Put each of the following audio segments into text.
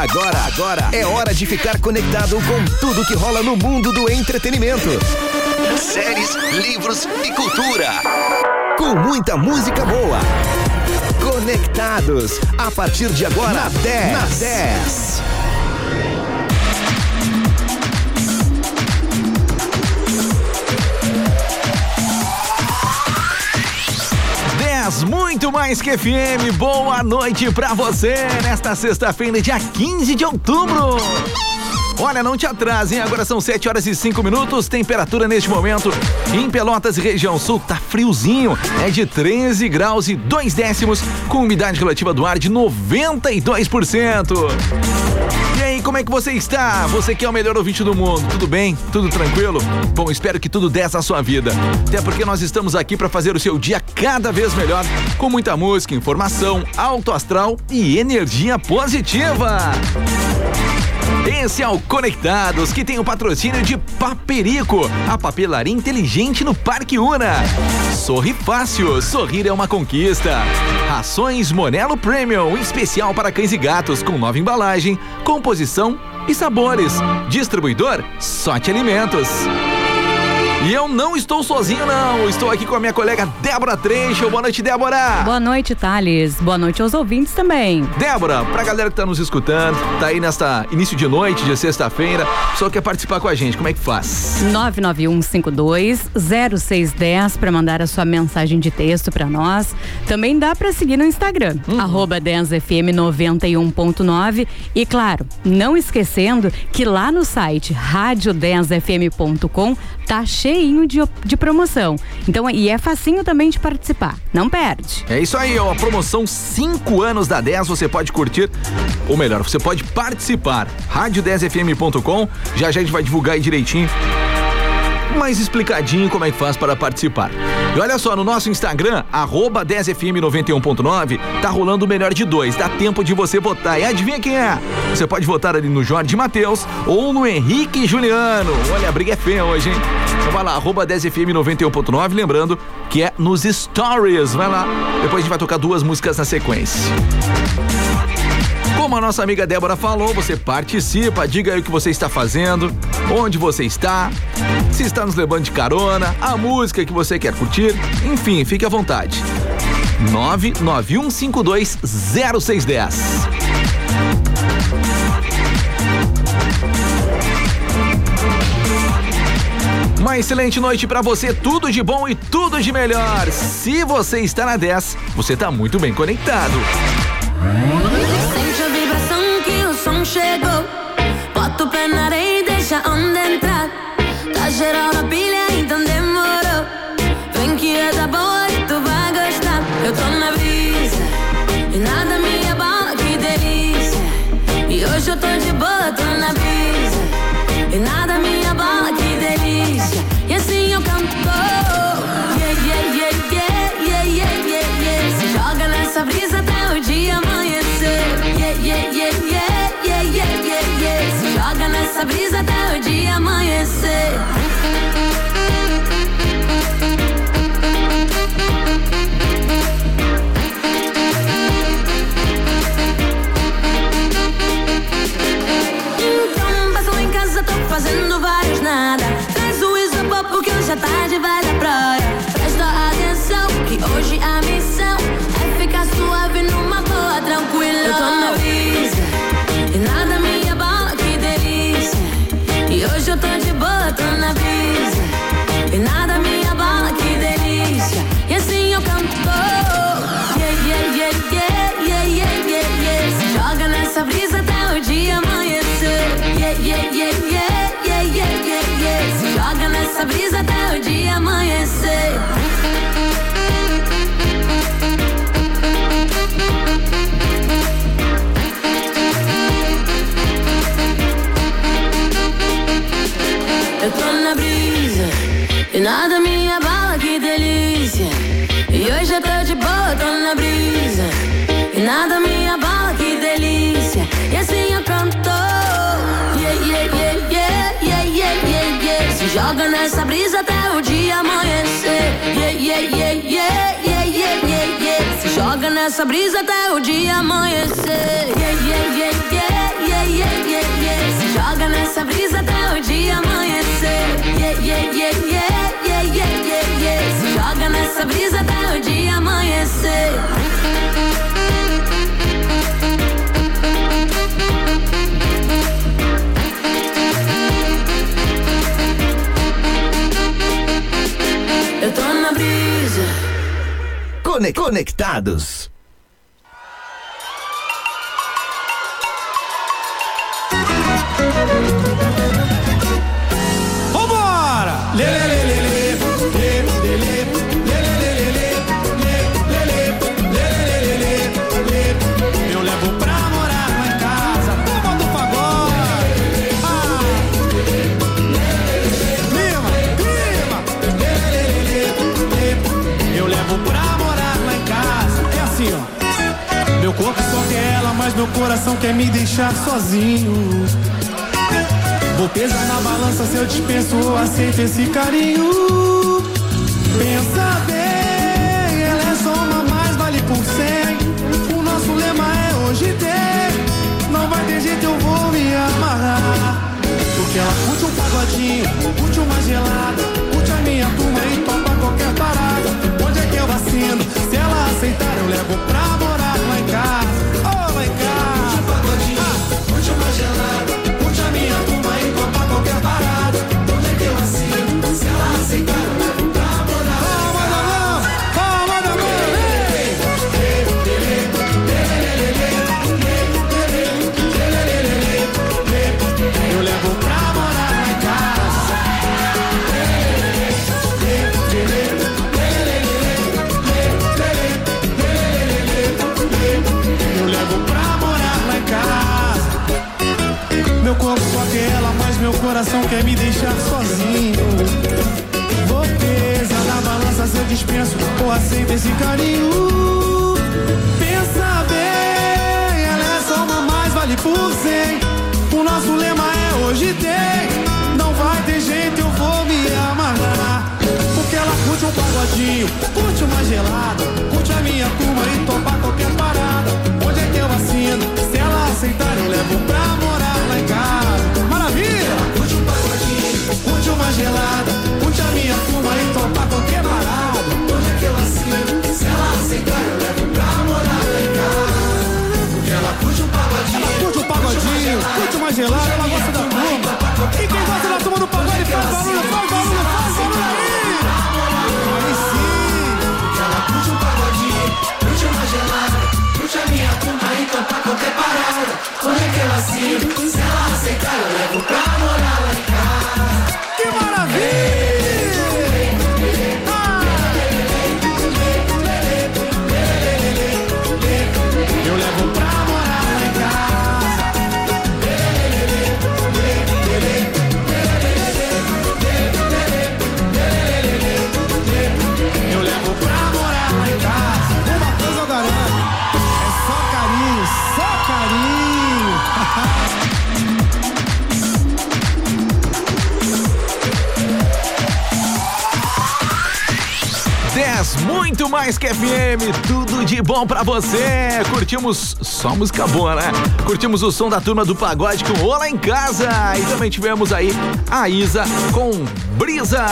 Agora, agora é hora de ficar conectado com tudo que rola no mundo do entretenimento. Séries, livros e cultura. Com muita música boa. Conectados. A partir de agora, na 10. Na 10. Muito mais que FM. Boa noite pra você nesta sexta-feira, dia 15 de outubro. Olha, não te atrase, hein? Agora são 7 horas e 5 minutos. Temperatura neste momento em Pelotas e região sul tá friozinho. É de 13 graus e 2 décimos, com umidade relativa do ar de 92%. Como é que você está? Você que é o melhor ouvinte do mundo, tudo bem? Tudo tranquilo? Bom, espero que tudo desça a sua vida. Até porque nós estamos aqui para fazer o seu dia cada vez melhor, com muita música, informação, alto astral e energia positiva. O Conectados, que tem o patrocínio de Paperico, a papelaria inteligente no Parque Una. Sorri Fácil, sorrir é uma conquista. Rações Monelo Premium, especial para cães e gatos, com nova embalagem, composição e sabores. Distribuidor Sorte Alimentos. E eu não estou sozinho, não. Estou aqui com a minha colega Débora Trecho. Boa noite, Débora. Boa noite, Thales. Boa noite aos ouvintes também. Débora, pra galera que tá nos escutando, tá aí nesta início de noite, de sexta-feira, só quer participar com a gente, como é que faz? 991520610 para mandar a sua mensagem de texto para nós. Também dá para seguir no Instagram, uhum. arroba 10fm91.9. E claro, não esquecendo que lá no site rádio10fm.com tá cheinho de, de promoção. Então, e é facinho também de participar. Não perde. É isso aí, ó. A promoção 5 anos da 10, você pode curtir, ou melhor, você pode participar. Rádio10fm.com. Já já a gente vai divulgar aí direitinho mais explicadinho como é que faz para participar. E olha só, no nosso Instagram, arroba 10fm91.9, tá rolando o melhor de dois. Dá tempo de você votar. E adivinha quem é? Você pode votar ali no Jorge Matheus ou no Henrique Juliano. Olha, a briga é feia hoje, hein? Então vai lá, arroba 10fm91.9, lembrando que é nos stories. Vai lá. Depois a gente vai tocar duas músicas na sequência. Como a nossa amiga Débora falou, você participa, diga aí o que você está fazendo, onde você está, se está nos levando de carona, a música que você quer curtir, enfim, fique à vontade. 991520610. Uma excelente noite para você, tudo de bom e tudo de melhor. Se você está na 10, você está muito bem conectado. Chegou. Bota o pé na areia e deixa a onda entrar. Tá geral na pilha, então demorou. Vem que é da boa e tu vai gostar. Eu tô nessa brisa até o dia amanhecer. Nessa brisa até o dia amanhecer. yeah, yeah, yeah, yeah, yeah, yeah, yeah. Joga nessa brisa até o dia amanhecer. Yeah, yeah, yeah, yeah, yeah, yeah, yeah, yeah. Se joga nessa brisa até o dia amanhecer. Yeah, yeah, yeah, yeah, yeah, yeah, yeah, yeah. Se joga nessa brisa até o dia amanhecer. Conectados. Coração quer me deixar sozinho. Vou pesar na balança se eu dispenso ou aceito esse carinho. Pensa bem, ela é só uma vale por cem. O nosso lema é hoje tem. Não vai ter jeito, eu vou me amarrar. Porque ela curte um pagodinho, curte uma gelada, curte a minha turma e topa qualquer parada. Onde é que eu assino? Meu coração quer me deixar sozinho. Vou pesar na balança se eu dispenso ou aceito esse carinho. Pensa bem, ela é só uma mais, vale por cem. O nosso lema é hoje tem. Não vai ter jeito, eu vou me amarrar. Porque ela curte um pagodinho, curte uma gelada, curte a minha turma e topa qualquer parada. Onde é que eu assino? Se ela aceitar, eu levo pra gelada, curte a minha turma e topa qualquer parada. Onde é que eu assino? Se ela aceitar, eu levo pra morar em casa. Porque ela curte um pagodinho. Ela curte um pagodinho, curte uma gelada, ela gosta da turma. E quem gosta da turma do pagode faz barulho, faz barulho, faz barulho aí! Aí sim! Ela curte um pagodinho, curte uma gelada, a minha turma e topa qualquer parada. Onde é que eu assino? Muito mais que FM, tudo de bom pra você. Curtimos só música boa, né? Curtimos o som da turma do pagode com Olá em Casa. E também tivemos aí a Isa com Brisa.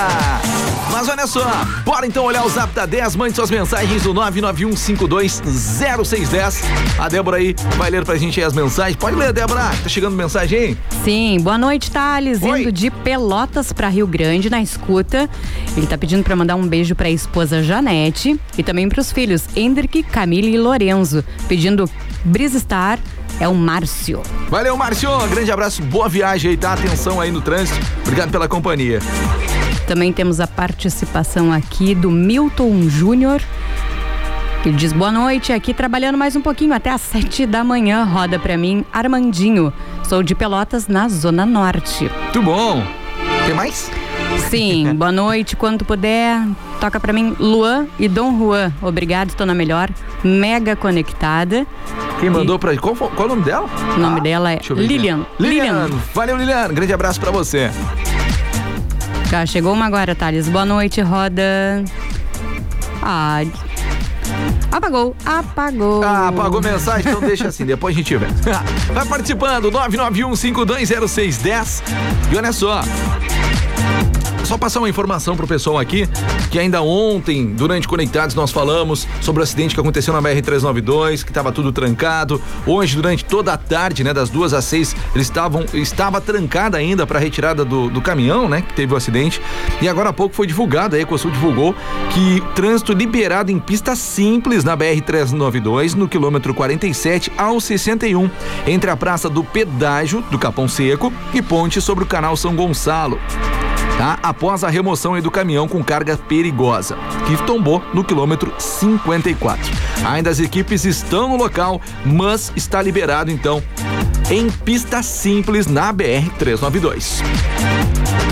Mas olha só, bora então olhar o zap da 10, mande suas mensagens no 991520610. A Débora aí vai ler pra gente aí as mensagens. Pode ler, Débora, tá chegando mensagem aí? Sim, boa noite, Thales. Oi. Indo de Pelotas pra Rio Grande na escuta. Ele tá pedindo pra mandar um beijo pra esposa Janete e também pros filhos Hendrick, Camille e Lorenzo. Pedindo Brisa Star é o Márcio. Valeu, Márcio. Grande abraço, boa viagem aí, tá? Atenção aí no trânsito. Obrigado pela companhia. Também temos a participação aqui do Milton Júnior. Ele diz boa noite, aqui trabalhando mais um pouquinho até às sete da manhã. Roda pra mim, Armandinho. Sou de Pelotas, na Zona Norte. Muito bom. Tem mais? Sim, boa noite. Quando puder, toca pra mim Luan e Dom Juan. Obrigado, tô na melhor. Mega conectada. Quem mandou pra. Qual, qual é o nome dela? O nome dela é aqui. Lilian. Lilian. Valeu, Lilian. Grande abraço pra você. Já chegou uma agora, Thales. Boa noite, roda. Ah. Apagou, apagou. Ah, apagou mensagem, então deixa assim, depois a gente vê. Vai participando, 991-520610. E olha só. Só passar uma informação pro pessoal aqui, que ainda ontem, durante Conectados, nós falamos sobre o acidente que aconteceu na BR-392, que estava tudo trancado. Hoje, durante toda a tarde, né, das duas às seis, eles estavam, estava trancada ainda para retirada do, do caminhão, né, que teve o acidente. E agora há pouco foi divulgado, a Ecosul divulgou que trânsito liberado em pista simples na BR-392, no quilômetro 47 ao 61, entre a Praça do Pedágio do Capão Seco e ponte sobre o canal São Gonçalo tá? Após a remoção do caminhão com carga perigosa, que tombou no quilômetro 54. Ainda as equipes estão no local, mas está liberado então em pista simples na BR 392.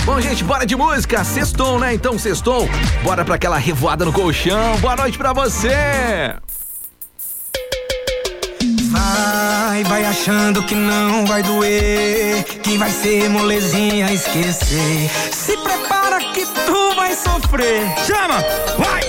Bom, gente, bora de música. Sextou, né? Então, sextou. Bora pra aquela revoada no colchão. Boa noite pra você. Vai, vai achando que não vai doer, que vai ser molezinha esquecer. Se prepara que tu vai sofrer. Chama, vai!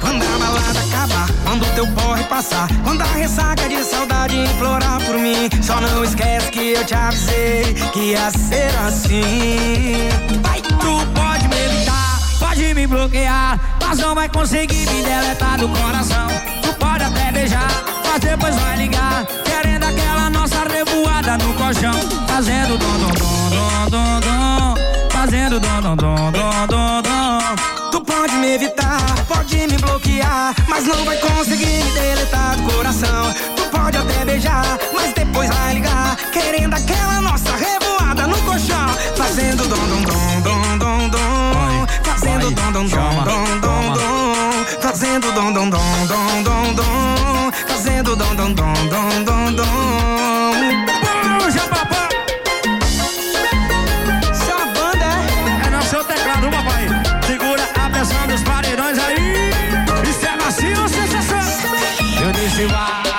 Quando a balada acabar, quando teu porre passar, quando a ressaca de saudade implorar por mim, só não esquece que eu te avisei que ia ser assim. Vai, tu pode me evitar, pode me bloquear, mas não vai conseguir me deletar do coração. Tu pode até beijar, mas depois vai ligar, querendo aquela nossa revoada no colchão, fazendo dom dom dom dom dom dom, fazendo dom dom dom dom dom dom. Tu pode me evitar, pode me bloquear, mas não vai conseguir me deletar do coração. Tu pode até beijar, mas depois vai ligar, querendo aquela nossa revoada no colchão, fazendo dom dom dom dom dom dom, fazendo dom dom dom dom dom dom, fazendo dom dom dom dom dom dom,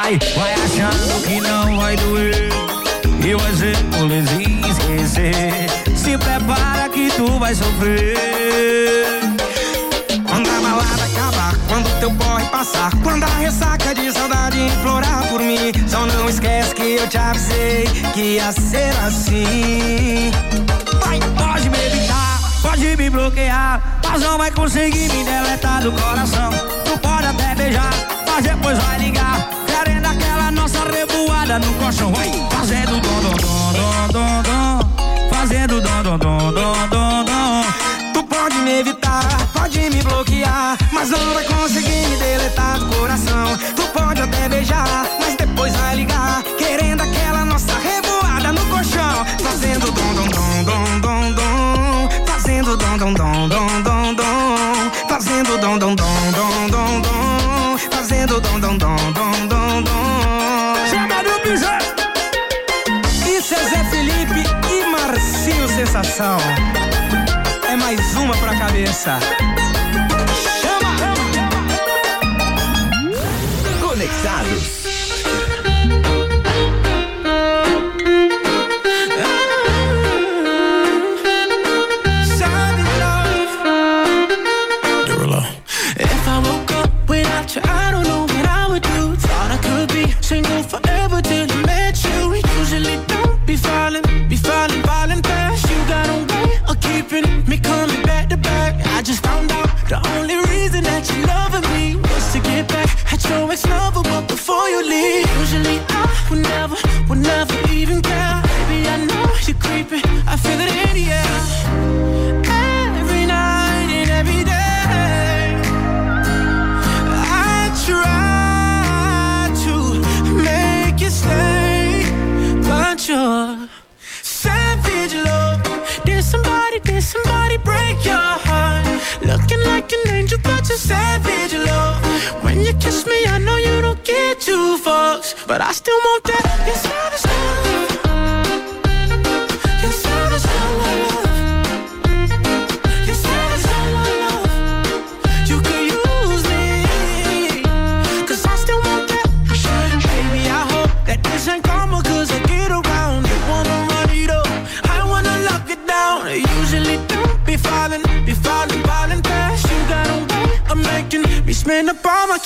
vai, vai achando que não vai doer. E vai ser molezinha esquecer. Se prepara que tu vai sofrer. Quando a balada acabar, quando teu porre passar, quando a ressaca de saudade implorar por mim, só não esquece que eu te avisei que ia ser assim. Vai, pode me evitar, Pode me bloquear, mas não vai conseguir me deletar do coração. Tu pode até beijar, mas depois vai ligar. Querendo aquela nossa revoada no colchão. Vai fazendo dom, dom, dom, dom, dom, dom. Fazendo dom, dom, dom, dom, dom, dom. tu pode me evitar, pode me bloquear, mas não vai conseguir me deletar do coração. Tu pode até beijar, pra savage love. When you kiss me, I know you don't get two fucks, but I still want that.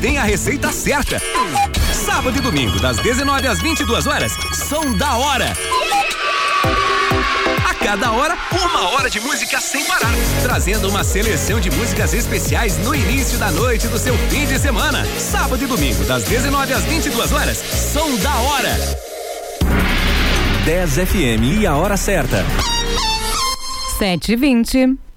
tem a receita certa. Sábado e domingo, das 19 às 22 horas, são da hora. A cada hora, uma hora de música sem parar, trazendo uma seleção de músicas especiais no início da noite do seu fim de semana. Sábado e domingo, das 19 às 22 horas, são da hora. 10 FM e a hora certa. 7 e 20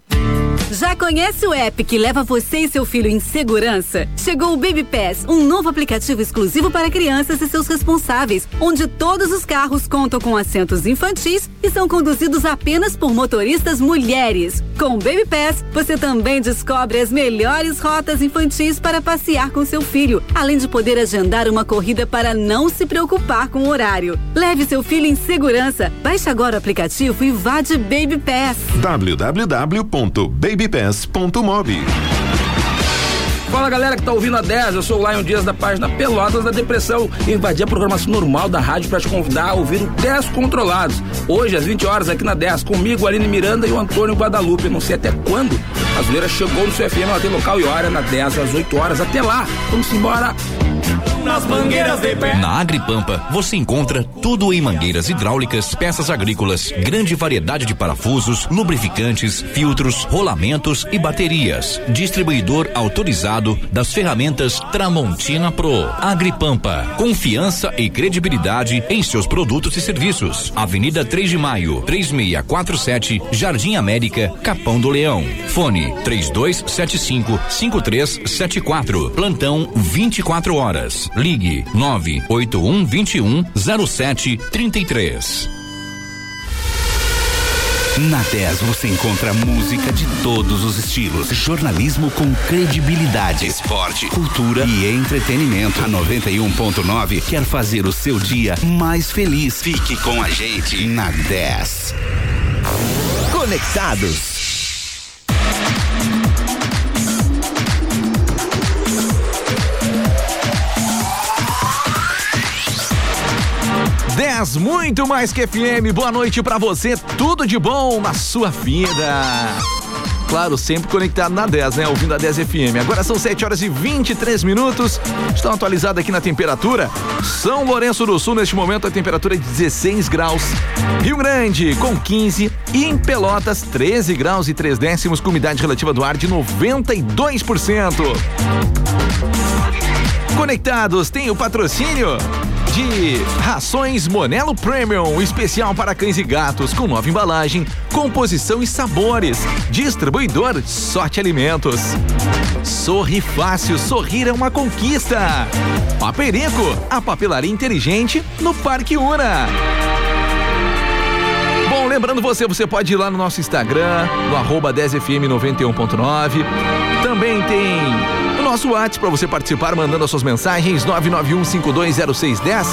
Já conhece o app que leva você e seu filho em segurança? Chegou o Baby Pass, um novo aplicativo exclusivo para crianças e seus responsáveis, onde todos os carros contam com assentos infantis e são conduzidos apenas por motoristas mulheres. Com o Baby Pass, você também descobre as melhores rotas infantis para passear com seu filho, além de poder agendar uma corrida para não se preocupar com o horário. Leve seu filho em segurança. Baixe agora o aplicativo e vá de Baby Pass. www.babypass.mob Fala galera que tá ouvindo a 10, eu sou o Lion Dias da página Pelotas da Depressão. Invadi a programação normal da rádio para te convidar a ouvir o 10 Controlados. Hoje, às 20 horas, aqui na 10, comigo, Aline Miranda e o Antônio Guadalupe. Não sei até quando a zoeira chegou no seu FM, ela tem local e hora na 10 às 8 horas. Até lá, vamos embora. Nas mangueiras de pé. Na Agripampa, você encontra tudo em mangueiras hidráulicas, peças agrícolas, grande variedade de parafusos, lubrificantes, filtros, rolamentos e baterias. Distribuidor autorizado das ferramentas Tramontina Pro. Agripampa, confiança e credibilidade em seus produtos e serviços. Avenida 3 de Maio, 3647, Jardim América, Capão do Leão. Fone 3275 5374. Plantão 24 horas. Ligue 981 21 0733. Na 10 você encontra música de todos os estilos, jornalismo com credibilidade, esporte, cultura e entretenimento. A 91.9 quer fazer o seu dia mais feliz. Fique com a gente na 10. Conectados. Dez, muito mais que FM. Boa noite pra você. Tudo de bom na sua vida. Claro, sempre conectado na 10, né? Ouvindo a 10 FM. Agora são 7 horas e 23 minutos. Estão atualizados aqui na temperatura. São Lourenço do Sul, neste momento, a temperatura é de 16 graus. Rio Grande, com 15. E em Pelotas, 13 graus e 3 décimos, com umidade relativa do ar de 92%. Conectados, tem o patrocínio de Rações Monelo Premium, especial para cães e gatos, com nova embalagem, composição e sabores. Distribuidor Sorte Alimentos. Sorri fácil, sorrir é uma conquista. Paperico, a papelaria inteligente no Parque Una. Bom, lembrando você, você pode ir lá no nosso Instagram, no arroba 10fm91.9. Também tem nosso WhatsApp para você participar mandando as suas mensagens 991520610.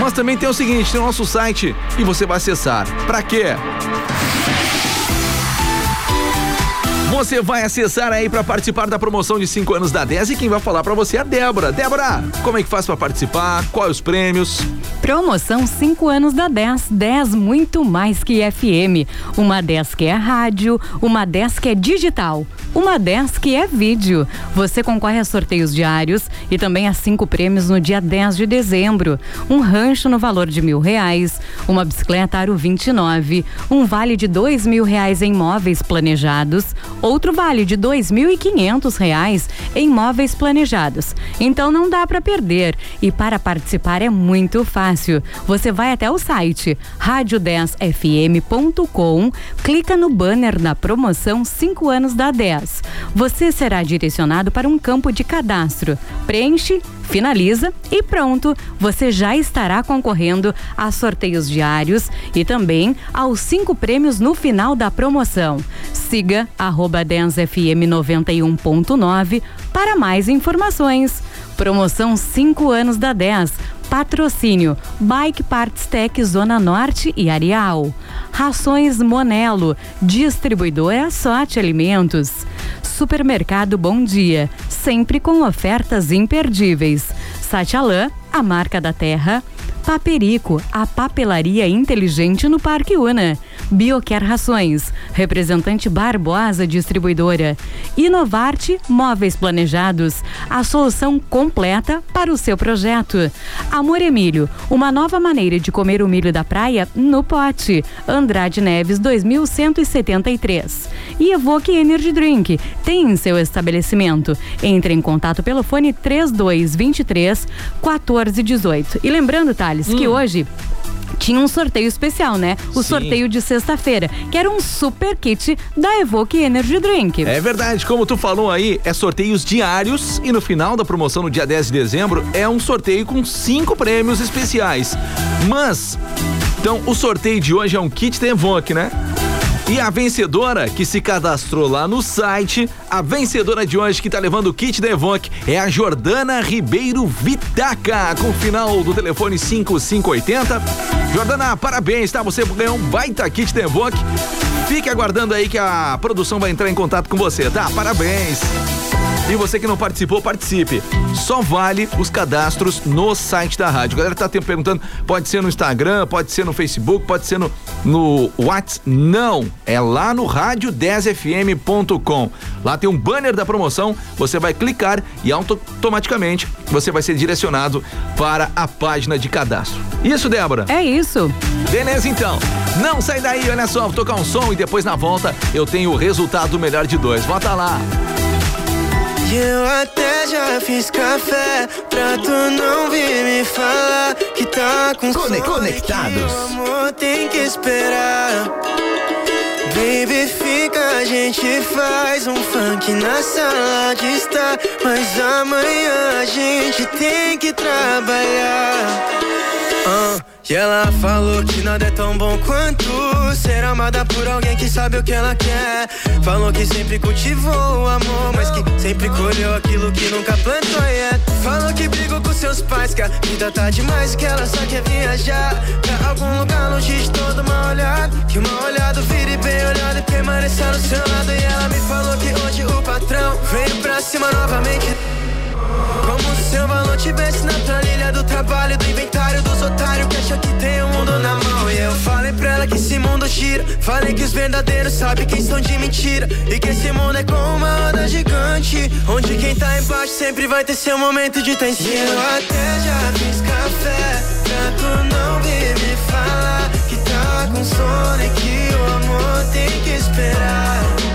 Mas também tem o seguinte, tem o nosso site e você vai acessar. Para quê? Você vai acessar aí para participar da promoção de 5 anos da 10 e quem vai falar para você é a Débora. Débora, como é que faz para participar? Quais os prêmios? Promoção 5 anos da 10. 10 muito mais que FM. Uma 10 que é rádio, uma 10 que é digital, uma 10 que é vídeo. Você concorre a sorteios diários e também a cinco prêmios no dia 10 de dezembro. Um rancho no valor de mil reais, uma bicicleta Aro 29, um vale de dois mil reais em móveis planejados, outro vale de dois mil e quinhentos reais em móveis planejados. Então não dá para perder. E para participar é muito fácil fácil. Você vai até o site rádio10fm.com, clica no banner da promoção 5 anos da 10. Você será direcionado para um campo de cadastro. Preenche, finaliza e pronto, você já estará concorrendo a sorteios diários e também aos cinco prêmios no final da promoção. Siga arroba 10fm 91.9 para mais informações. Promoção 5 anos da 10. Patrocínio: Bike Parts Tech Zona Norte e Areal. Rações Monelo, distribuidora Sorte Alimentos. Supermercado Bom Dia, sempre com ofertas imperdíveis. Satialã, a marca da terra. Paperico, a papelaria inteligente no Parque Una. Bioquer Rações, representante Barbosa Distribuidora. Inovarte Móveis Planejados, a solução completa para o seu projeto. Amor Emílio, uma nova maneira de comer o milho da praia no pote. Andrade Neves 2173. E Evoque Energy Drink, tem em seu estabelecimento. Entre em contato pelo fone 3223 1418. E lembrando, Thales, que hoje tinha um sorteio especial, né? O Sim. sorteio de sexta-feira, que era um super kit da Evoque Energy Drink. É verdade, como tu falou aí, é sorteios diários e no final da promoção, no dia 10 de dezembro, é um sorteio com cinco prêmios especiais. Mas, então, o sorteio de hoje é um kit da Evoque, né? E a vencedora que se cadastrou lá no site, a vencedora de hoje que tá levando o kit da Evoque é a Jordana Ribeiro Vitaca, com o final do telefone 5580. Jordana, parabéns, tá? Você ganhou um baita kit da Evoque. Fique aguardando aí que a produção vai entrar em contato com você, tá? Parabéns. E você que não participou, participe. Só vale os cadastros no site da rádio. A galera tá te perguntando, pode ser no Instagram, pode ser no Facebook, pode ser no, no WhatsApp. Não, é lá no rádio10fm.com. Lá tem um banner da promoção, você vai clicar e auto- automaticamente você vai ser direcionado para a página de cadastro. Isso, Débora? É isso. Beleza, então. Não sai daí, olha só, vou tocar um som e depois na volta eu tenho o resultado do melhor de dois. Volta lá. Eu até já fiz café pra tu não vir me falar que tá com Cone- que conectados. o amor tem que esperar. Baby, fica, a gente faz um funk na sala de estar. Mas amanhã a gente tem que trabalhar. Ah, e ela falou que nada é tão bom quanto ser amada por alguém que sabe o que ela quer. Falou que sempre cultivou o amor, mas que sempre colheu aquilo que nunca plantou. Yeah. Falou que brigou com seus pais, que a vida tá demais, que ela só quer viajar pra algum lugar longe de todo mal olhado. Que o mal olhado vire bem olhado e permaneça no seu lado. E ela me falou que hoje o patrão veio pra cima novamente. Como se o valor tivesse na planilha do trabalho, do inventário dos otários que acham que tem o mundo na mão. E eu falei pra ela que esse mundo gira. Falei que os verdadeiros sabem quem são de mentira. E que esse mundo é como uma roda gigante. Onde quem tá embaixo sempre vai ter seu momento de cima. E eu até já fiz café tu não vir me falar que tá com sono e que o amor tem que esperar.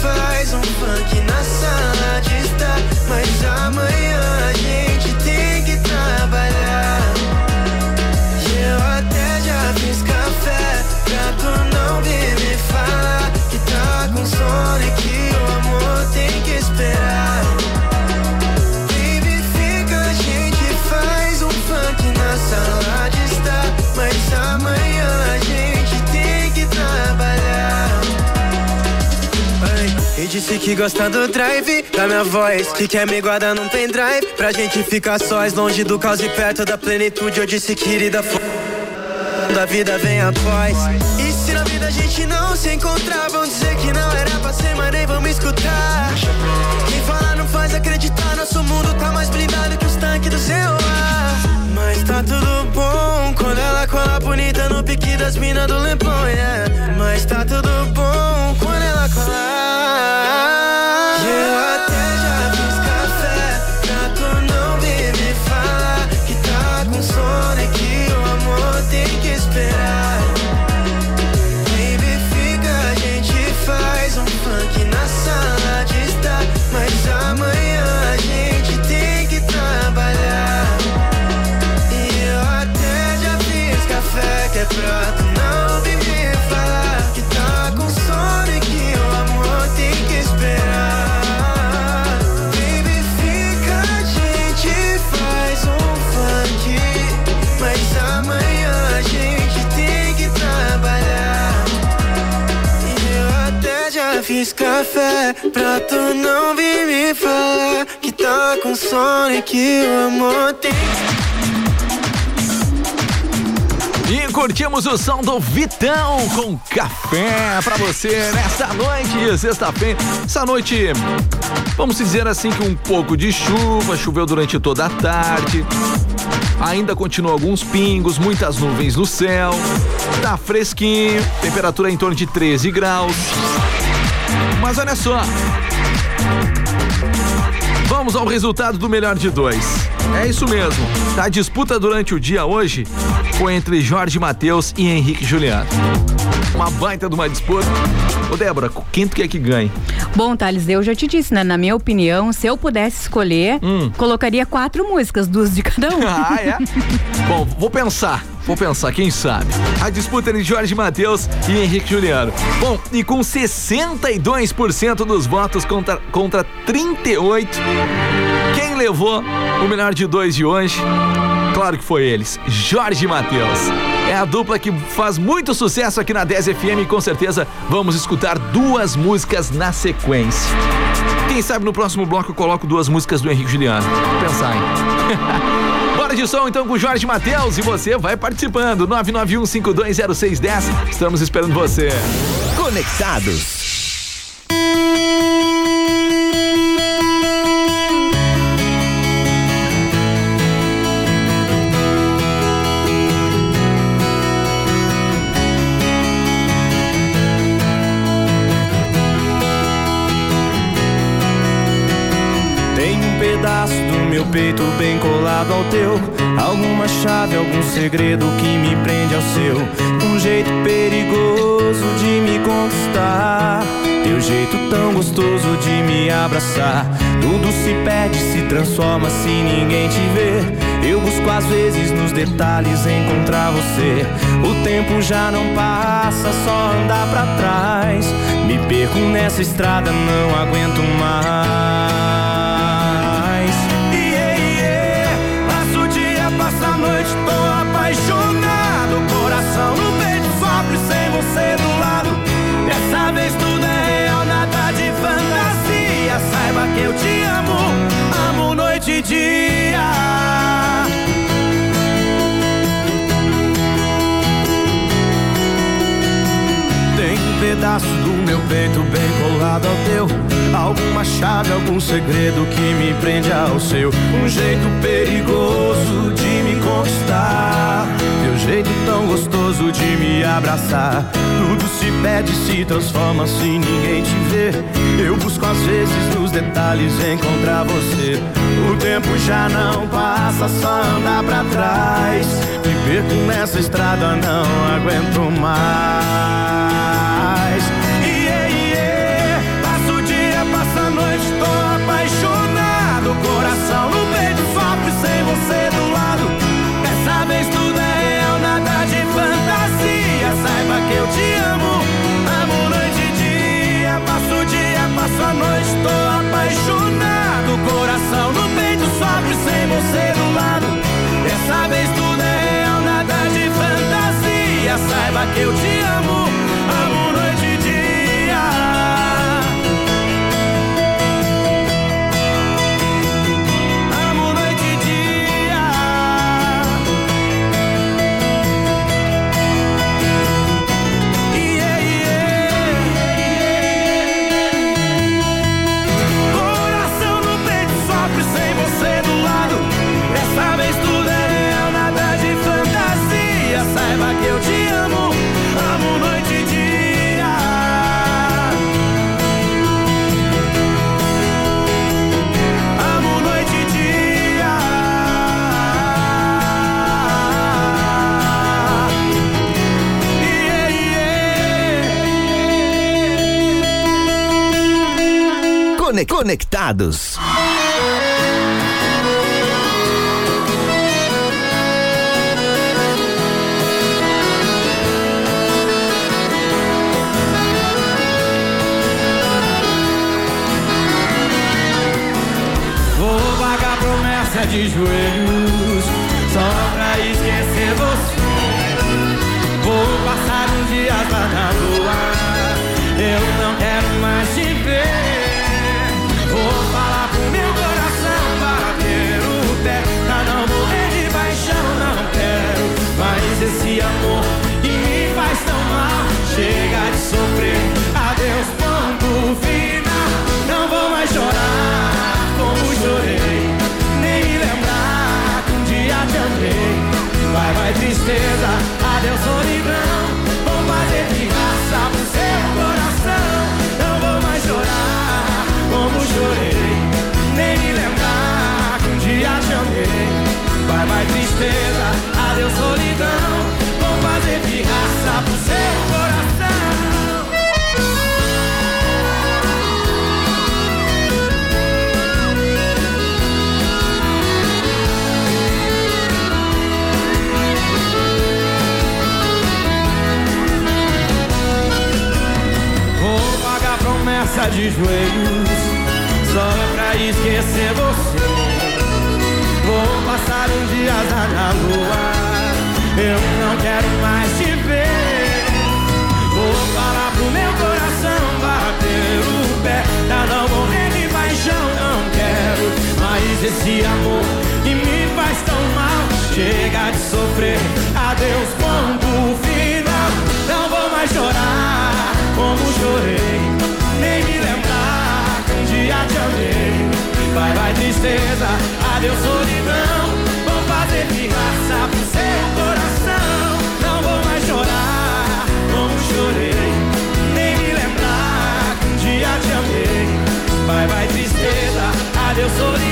Faz um funk na sala de estar. Mas amanhã a gente disse que gosta do drive da minha voz. Que quer me guardar num pendrive. Pra gente ficar sós, longe do caos e perto da plenitude. Eu disse, querida, f... da vida vem a paz. E se na vida a gente não se encontrar, vão dizer que não era pra ser, mas nem vão me escutar. Quem fala não faz acreditar, nosso mundo tá mais blindado que os tanques do seu ar. Mas tá tudo bom quando ela cola bonita no pique das minas do Leblon, yeah. Mas tá tudo bom quando café pra tu não vir me falar que tá com sono e que o amor tem E curtimos o som do Vitão com café pra você nesta noite, sexta-feira. Essa noite, vamos dizer assim que um pouco de chuva, choveu durante toda a tarde. Ainda continua alguns pingos, muitas nuvens no céu. Tá fresquinho, temperatura em torno de 13 graus. Mas olha só. Vamos ao resultado do melhor de dois. É isso mesmo. A disputa durante o dia hoje foi entre Jorge Matheus e Henrique Juliano. Uma baita de uma disputa. Ô Débora, quem tu quer que ganhe? Bom, Thales, eu já te disse, né? Na minha opinião, se eu pudesse escolher, colocaria quatro músicas, duas de cada um. Ah, é? Bom, vou pensar. Vou pensar, quem sabe? A disputa entre Jorge Matheus e Henrique Juliano. Bom, e com 62% dos votos contra, contra 38%, quem levou o melhor de dois de hoje? Claro que foi eles, Jorge Matheus. É a dupla que faz muito sucesso aqui na 10 FM e com certeza vamos escutar duas músicas na sequência. Quem sabe no próximo bloco eu coloco duas músicas do Henrique Juliano. Pensar, hein? De som então com Jorge Matheus e você vai participando. 991520610. Estamos esperando você. Conectados. Teu. Alguma chave, algum segredo que me prende ao seu. Um jeito perigoso de me conquistar. Teu jeito tão gostoso de me abraçar. Tudo se perde, se transforma se ninguém te vê. Eu busco às vezes nos detalhes encontrar você. O tempo já não passa, só andar pra trás. Me perco nessa estrada, não aguento mais. Chave, algum segredo que me prende ao seu. Um jeito perigoso de me conquistar. Teu jeito tão gostoso de me abraçar. Tudo se perde, se transforma se ninguém te vê. Eu busco às vezes nos detalhes encontrar você. O tempo já não passa, só andar pra trás. Me perco nessa estrada, não aguento mais. Apaixonado. Coração no peito, sofre sem você do lado. Dessa vez tudo é real, nada de fantasia. Saiba que eu te amo Conectados. Vou pagar promessa de joelhos tristeza, adeus solidão. Vou fazer pirraça pro seu coração. Vou pagar promessa de joelhos Só pra esquecer você um dia lá na lua. Eu não quero mais te ver. Vou falar pro meu coração bater o pé. Pra não morrer de paixão, não quero Mais esse amor que me faz tão mal. Chega de sofrer, adeus, ponto final. Não vou mais chorar como chorei. Nem me lembrar que um dia te amei. Vai, vai tristeza, adeus solidão adeus solidão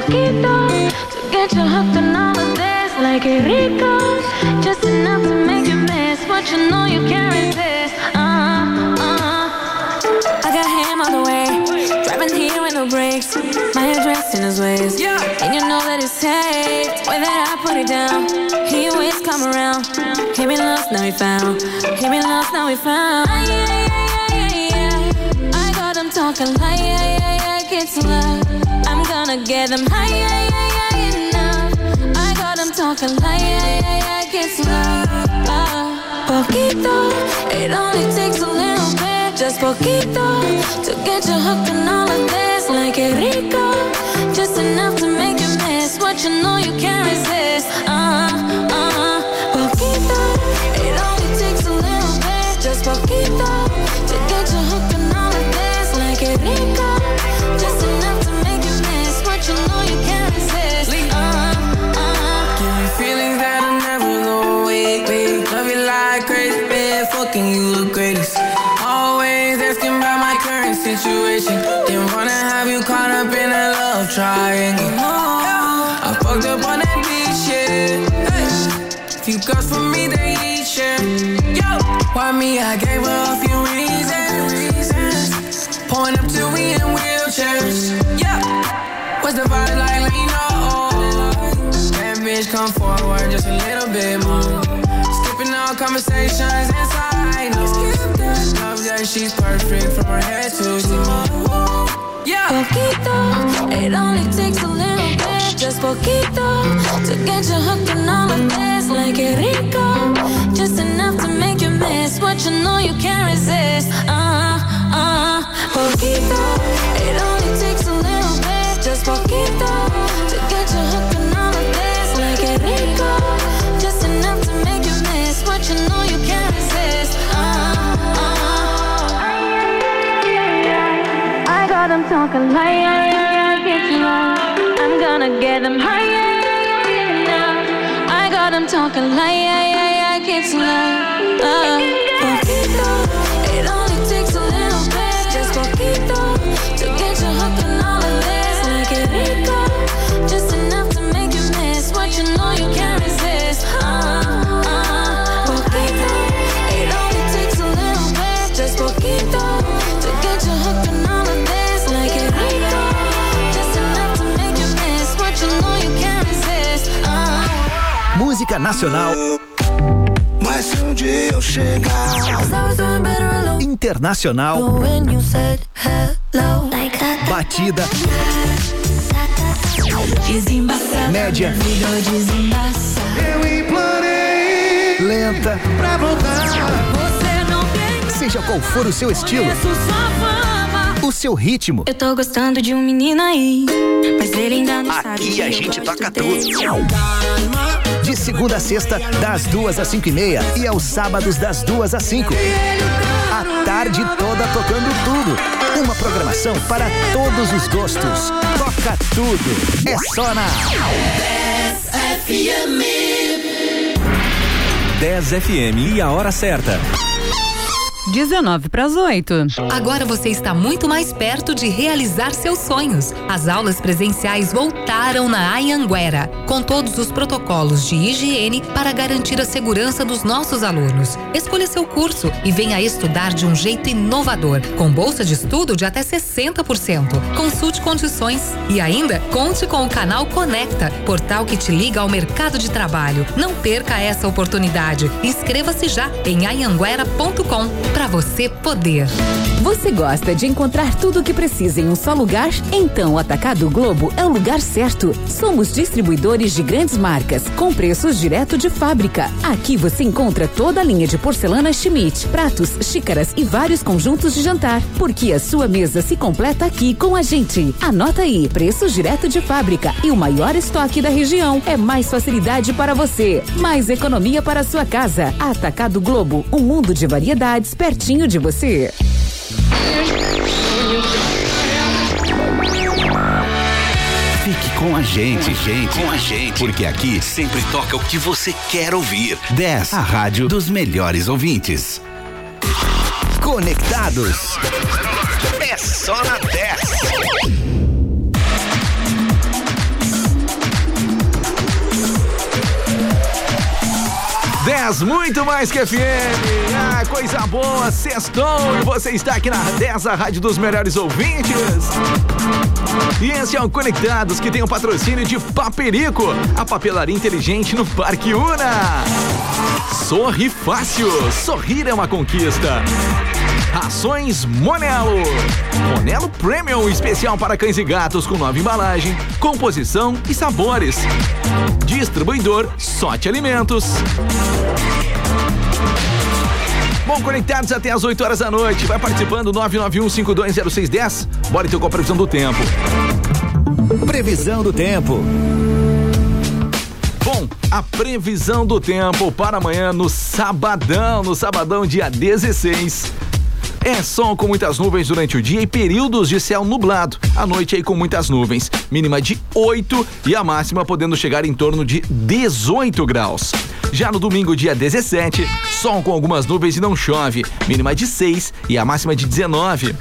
poquito, to get you hooked on all of this. Like a rico, just enough to make you miss what you know you can't resist. Uh uh. I got him all the way, driving here with no brakes. My address in his ways, yeah. And you know that it's safe. Way that I put it down, he always come around. He been lost, now he found. He been lost, now he found. Ay. I got him talking like, gonna get them high, ay, ay, ay, enough. I got him talking like, ay, ay, ay, kids love. Poquito, it only takes a little bit, just poquito, to get you hooked on all of this. Like a rico, just enough to make you miss what you know you can't resist. Uh, uh, poquito, it only takes a little bit, just poquito, conversations inside. No, love that she's perfect from her head to toe. Yeah. Poquito, it only takes a little bit, just poquito, to get you hooked on all of this. Like a rico, just enough to make you miss what you know you can't resist. Uh, uh, poquito, it only takes a little bit, just poquito, smoke a light, yeah, yeah, yeah, I'm gonna get them high, yeah. I got them talking like, I get yeah, uh, uh. it only takes a little bit, just poquito, to get you hooked Música nacional, Mas se um dia eu chegar internacional, when you said hello, like that. batida, média. Eu implorei lenta, pra voltar. Você não tem seja qual for o seu estilo, o seu ritmo. Eu tô gostando de um menino aí, mas ele ainda não sabe. Aqui a gente toca dele. De segunda a sexta, das duas às cinco e meia e aos sábados das duas às cinco. A tarde toda tocando tudo. Uma programação para todos os gostos. Toca tudo. É só na 10 FM e a hora certa. 19 para as 8. Agora você está muito mais perto de realizar seus sonhos. As aulas presenciais voltaram na Anhanguera, com todos os protocolos de higiene para garantir a segurança dos nossos alunos. Escolha seu curso e venha estudar de um jeito inovador, com bolsa de estudo de até 60%. Consulte condições e ainda conte com o canal Conecta, portal que te liga ao mercado de trabalho. Não perca essa oportunidade. Inscreva-se já em anhanguera.com para você poder. Você gosta de encontrar tudo o que precisa em um só lugar? Então o Atacado Globo é o lugar certo. Somos distribuidores de grandes marcas, com preços direto de fábrica. Aqui você encontra toda a linha de porcelana Schmidt, pratos, xícaras e vários conjuntos de jantar. Porque a sua mesa se completa aqui com a gente. Anota aí, preços direto de fábrica e o maior estoque da região. É mais facilidade para você, mais economia para a sua casa. Atacado Globo, um mundo de variedades pertinho de você. Fique com a gente, gente, com a gente, porque aqui sempre toca o que você quer ouvir. 10, a rádio dos melhores ouvintes. Conectados. É só na 10. Dez, muito mais que FM. Coisa boa, sextou e você está aqui na 10, a rádio dos melhores ouvintes. E esse é o Conectados, que tem o patrocínio de Paperico, a papelaria inteligente no Parque Una. Sorri fácil, sorrir é uma conquista. Rações Monelo. Monelo Premium especial para cães e gatos com nova embalagem, composição e sabores. Distribuidor Sorte Alimentos. Bom, conectados até as 8 horas da noite. Vai participando 991520610. Bora então com a previsão do tempo. Previsão do tempo. Bom, a previsão do tempo para amanhã no sabadão, no sabadão dia 16. É sol com muitas nuvens durante o dia e períodos de céu nublado. À noite aí com muitas nuvens. Mínima de 8 e a máxima podendo chegar em torno de 18 graus. Já no domingo, dia 17, sol com algumas nuvens e não chove. Mínima de 6 e a máxima de 19.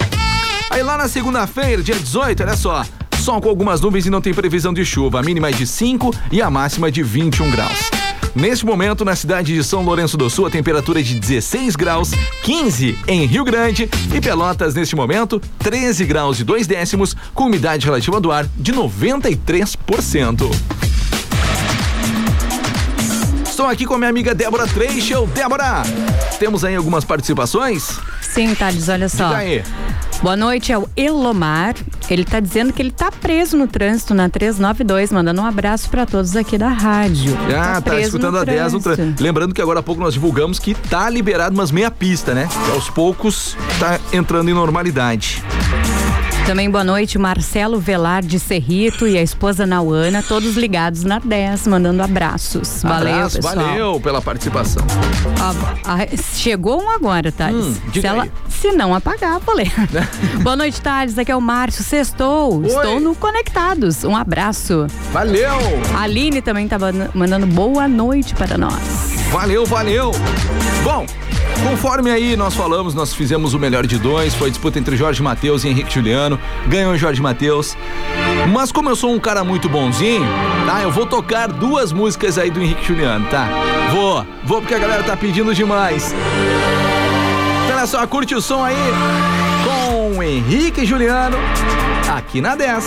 Aí lá na segunda-feira, dia 18, olha só. Sol com algumas nuvens e não tem previsão de chuva. Mínima de 5 e a máxima de 21 graus. Neste momento, na cidade de São Lourenço do Sul, a temperatura é de 16 graus, 15 em Rio Grande e Pelotas, neste momento, 13 graus e 2 décimos, com umidade relativa do ar de 93%. Estou aqui com a minha amiga Débora Treichel. Débora, temos aí algumas participações? Sim, Thales, olha só. Diga aí. Boa noite, é o Elomar. Ele tá dizendo que ele tá preso no trânsito na 392, mandando um abraço para todos aqui da rádio. Ah, tá, preso escutando a 10 no trânsito. Lembrando que agora há pouco nós divulgamos que tá liberado umas meia pista, né? Que aos poucos tá entrando em normalidade. Também boa noite, Marcelo Velar de Cerrito e a esposa Nauana, todos ligados na 10, mandando abraços. Valeu, Abraço, pessoal. Valeu pela participação. Ó, a- chegou um agora, Thales. Hum, se, ela- se não apagar, vou ler. Boa noite, Thales. Aqui é o Márcio. Sextou. Estou no Conectados. Um abraço. Valeu! A Aline também tá mandando boa noite para nós. Valeu, valeu! Bom, conforme aí nós falamos, nós fizemos o melhor de dois, foi disputa entre Jorge Matheus e Henrique Juliano, ganhou o Jorge Matheus. Mas como eu sou um cara muito bonzinho, tá? Eu vou tocar duas músicas aí do Henrique Juliano, tá? Vou, vou porque a galera tá pedindo demais. Então olha só, curte o som aí com Henrique Juliano aqui na 10.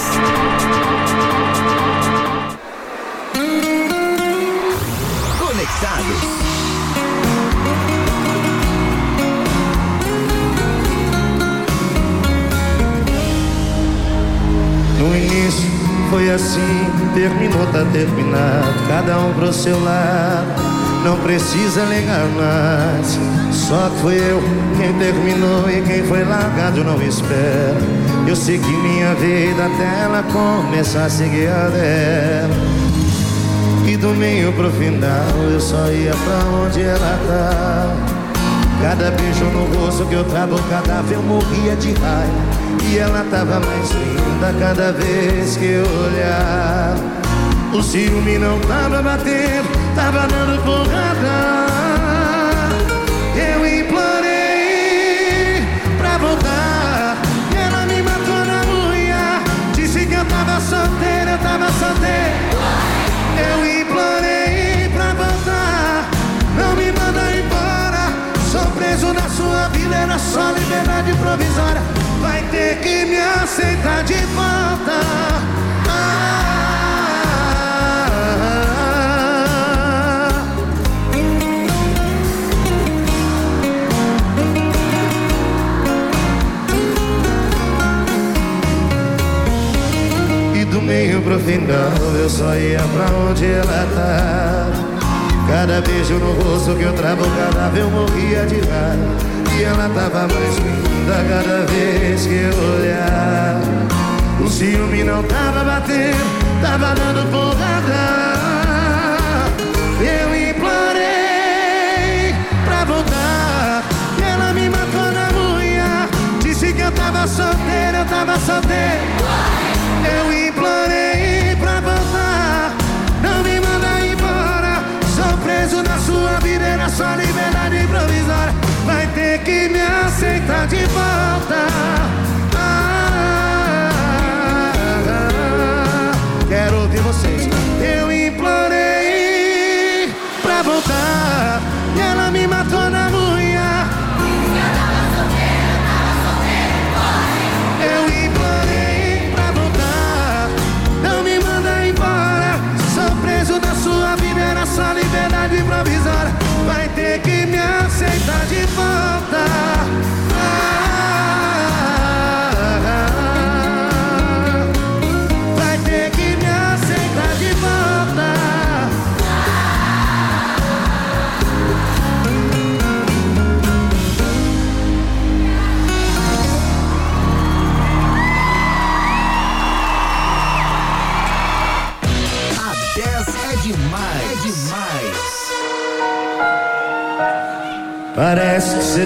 Foi assim, terminou, tá terminado. Cada um pro seu lado, não precisa ligar mais. Só foi eu quem terminou e quem foi largado, não espero. Eu sei que minha vida até ela começar a seguir a dela. E do meio pro final eu só ia pra onde ela tá. Cada beijo no rosto que eu trago o cadáver eu morria de raiva. E ela tava mais linda cada vez que eu olhava. O ciúme não tava batendo, tava dando porrada. Eu implorei pra voltar. E ela me matou na unha. Disse que eu tava solteiro, eu tava solteiro. Eu implorei pra voltar. Não me manda embora. Sou preso na sua vida, era só liberdade provisória. Ter que me aceitar de volta. Ah. E do meio pro final eu só ia pra onde ela tá. Cada beijo no rosto que eu travo cadáver eu morria de raiva. E ela tava mais linda cada vez que eu olhar. O ciúme não tava batendo, tava dando porrada. Eu implorei pra voltar. E ela me matou na unha. Disse que eu tava solteiro, eu tava solteiro. Eu implorei pra voltar. Não me manda embora. Sou preso na sua vida, era só liberdade provisória. Que me aceitar de volta.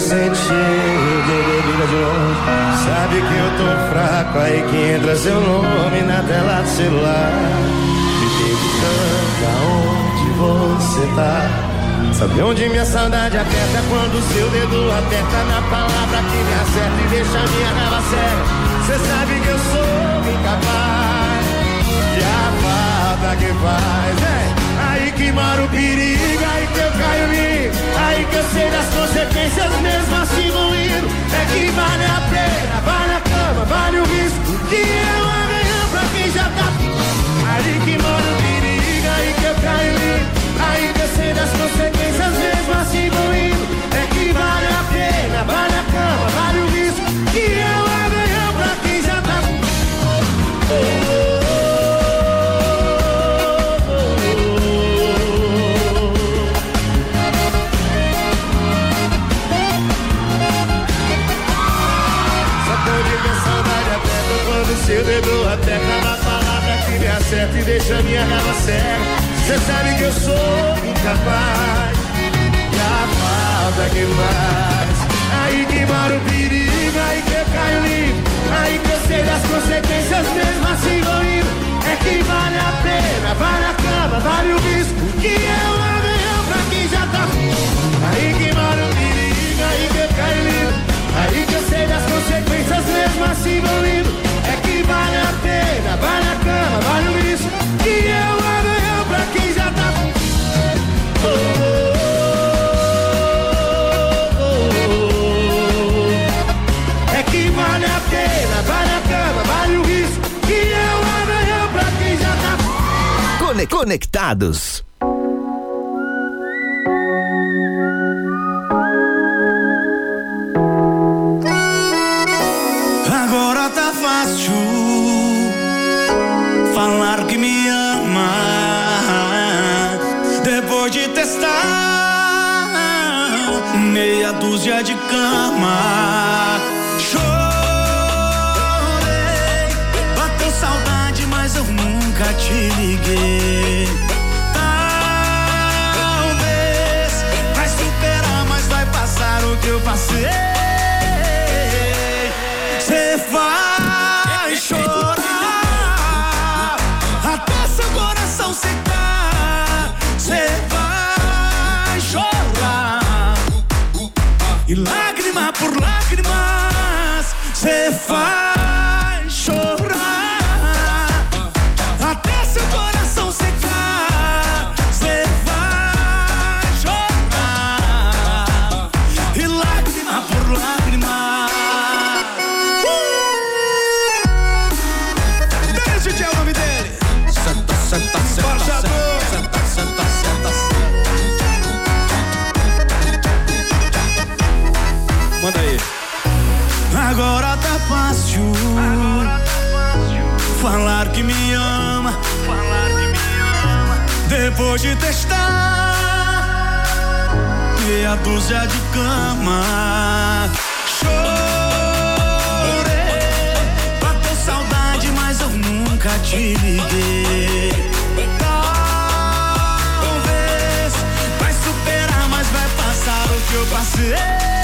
Você de bebida de longe. Sabe que eu tô fraco, aí que entra seu nome na tela do celular. Me perguntando aonde você tá. Sabe onde minha saudade aperta quando seu dedo aperta na palavra que me acerta e deixa minha raiva séria. Cê sabe que eu sou incapaz de a falta que faz, é. Que mora o perigo, aí que eu caio em Aí que eu sei das consequências mesmo assim ruindo É que vale a pena, vale a cama, vale o risco Que eu amanhã pra quem já tá Aí que mora o perigo, aí que eu caio em Aí que eu sei das consequências mesmo assim ruindo É que vale a pena, vale a cama, vale o risco Que deixa minha raiva cega. Cê sabe que eu sou incapaz. E falta que faz. Aí que mora o perigo, aí que eu caio limpo. Aí que eu sei das consequências mesmo assim vou indo. É que vale a pena, vale a cama, vale o risco. Que avião pra quem já tá. Aí que mora o perigo, aí que eu caio limpo. Aí que eu sei das consequências mesmo assim vou indo. É que vale a pena, vale a cama, vale o. Que é o avião pra quem já tá. É que vale a pena, vale a vale o risco. Que avião pra quem já tá. Cone- Conectados. Meia dúzia de cama. Chorei, bateu saudade, mas eu nunca te liguei. Talvez vai superar, mas vai passar o que eu passei. Você vai por lágrimas. De testar meia dúzia de cama. Chorei, bateu saudade, mas eu nunca te liguei. Talvez vai superar, mas vai passar o que eu passei.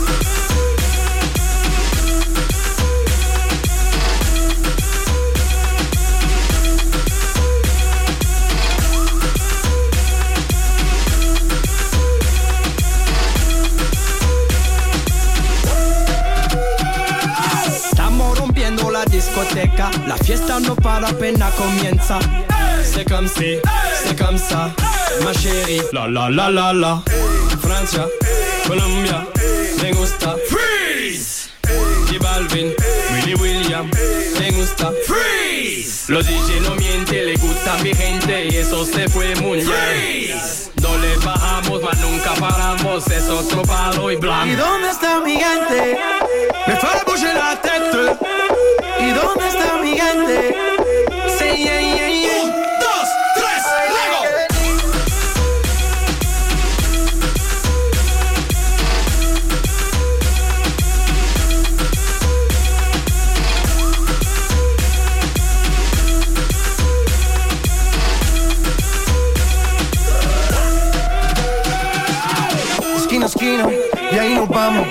La discoteca, la fiesta no para apenas comienza. C'est comme si, c'est comme ça, ma chérie. La la la la la. Francia, Colombia, me gusta. Freeze. J Balvin, Willy William, me gusta. Freeze. Los DJ no mienten, le gusta mi gente y eso se fue muy. No le bajamos, mas nunca paramos, es otro palo y ¿Y blanco. dónde está mi gente? Me bouger la tête. ¿Y dónde está mi gente? Sí, yeah, yeah, yeah. Dos, tres, luego. Esquina, esquina, y ahí nos vamos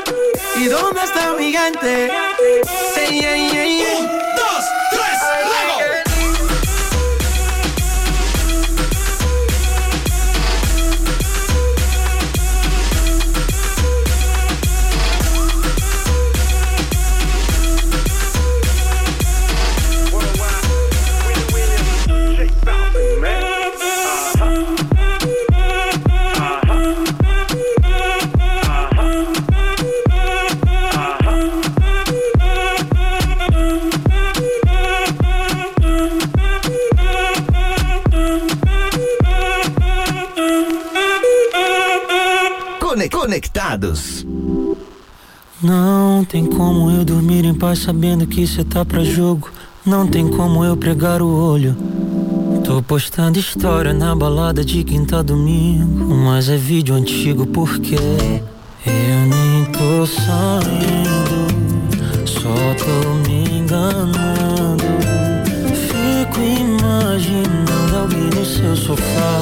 ¿Y dónde está mi gente? Ey, ey, ey, tem como eu dormir em paz sabendo que cê tá pra jogo. Não tem como eu pregar o olho. Tô postando história na balada de quinta domingo. Mas é vídeo antigo porque eu nem tô saindo. Só tô me enganando. Fico imaginando alguém no seu sofá.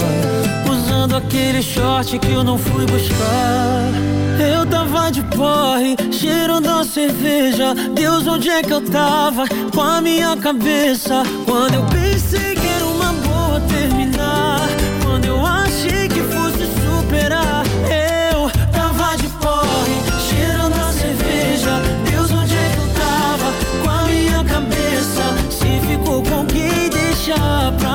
Usando aquele short que eu não fui buscar. Eu tava de porre, cheirando a cerveja. Deus, onde é que eu tava? Com a minha cabeça. Quando eu pensei que era uma boa terminar. Quando eu achei que fosse superar. Eu tava de porre, cheirando a cerveja. Deus, onde é que eu tava? Com a minha cabeça. Se ficou com quem deixa pra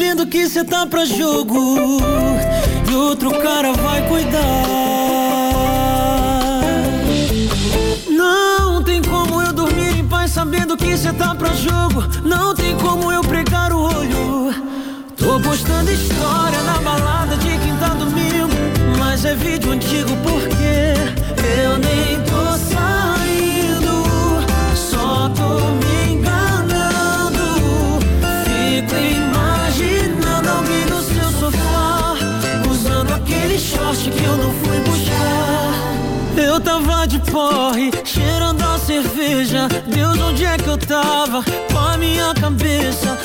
sabendo que cê tá pra jogo. E outro cara vai cuidar. Não tem como eu dormir em paz sabendo que cê tá pra jogo. Não tem como eu pregar o olho. Tô postando história na balada de quinta domingo. Mas é vídeo antigo porque eu tava? A minha cabeça.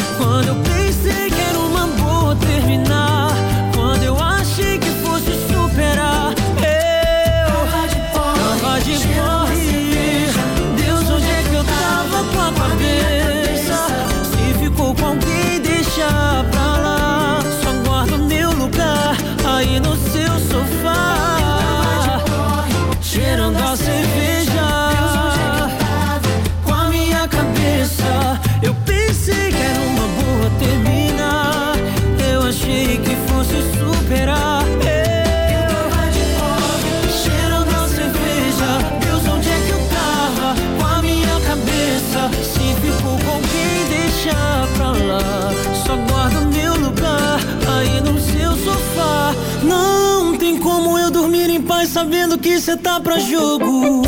Sabendo que cê tá pra jogo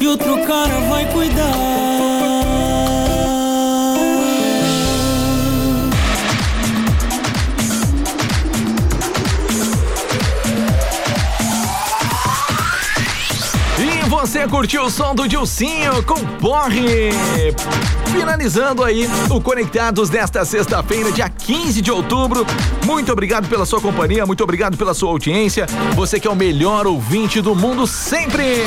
E outro cara vai cuidar E você curtiu o som do Dilcinho com Porre. Finalizando aí o Conectados desta sexta-feira, dia 15 de outubro. Muito obrigado pela sua companhia, muito obrigado pela sua audiência. Você que é o melhor ouvinte do mundo sempre.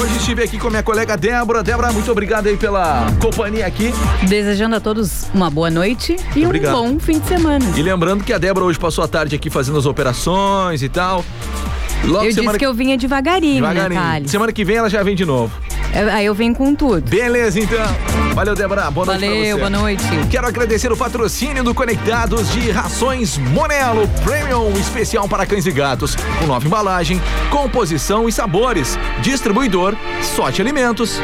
Hoje estive aqui com a minha colega Débora. Débora, muito obrigado aí pela companhia aqui. Desejando a todos uma boa noite e Obrigado. um bom fim de semana. E lembrando que a Débora hoje passou a tarde aqui fazendo as operações e tal. Logo eu semana disse que eu vinha devagarinho, Devagarinho. Semana que vem ela já vem de novo. Eu- Aí eu venho com tudo. Beleza, então. Valeu, Débora. Boa noite pra Valeu, boa noite. Quero agradecer o patrocínio do Conectados de Rações Monelo Premium especial para cães e gatos, com nova embalagem, composição e sabores. Distribuidor Sorte Alimentos.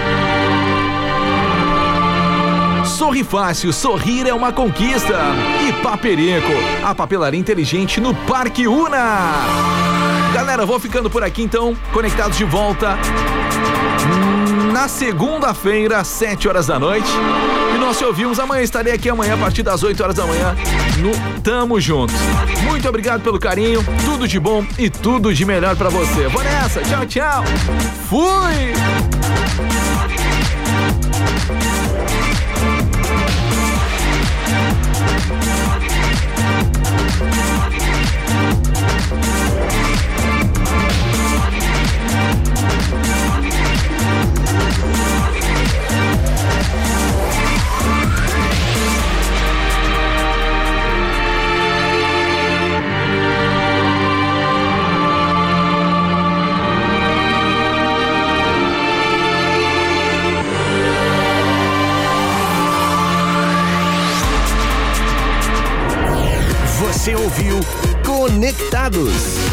Sorri Fácil, sorrir é uma conquista. E Paperico, a papelaria inteligente no Parque Una. Galera, vou ficando por aqui então, conectados de volta na segunda-feira, às 7 horas da noite. E nós te ouvimos amanhã, estarei aqui amanhã a partir das 8 horas da manhã no Tamo Juntos. Muito obrigado pelo carinho, tudo de bom e tudo de melhor para você. Vou nessa, tchau, tchau. Fui! Você ouviu Conectados.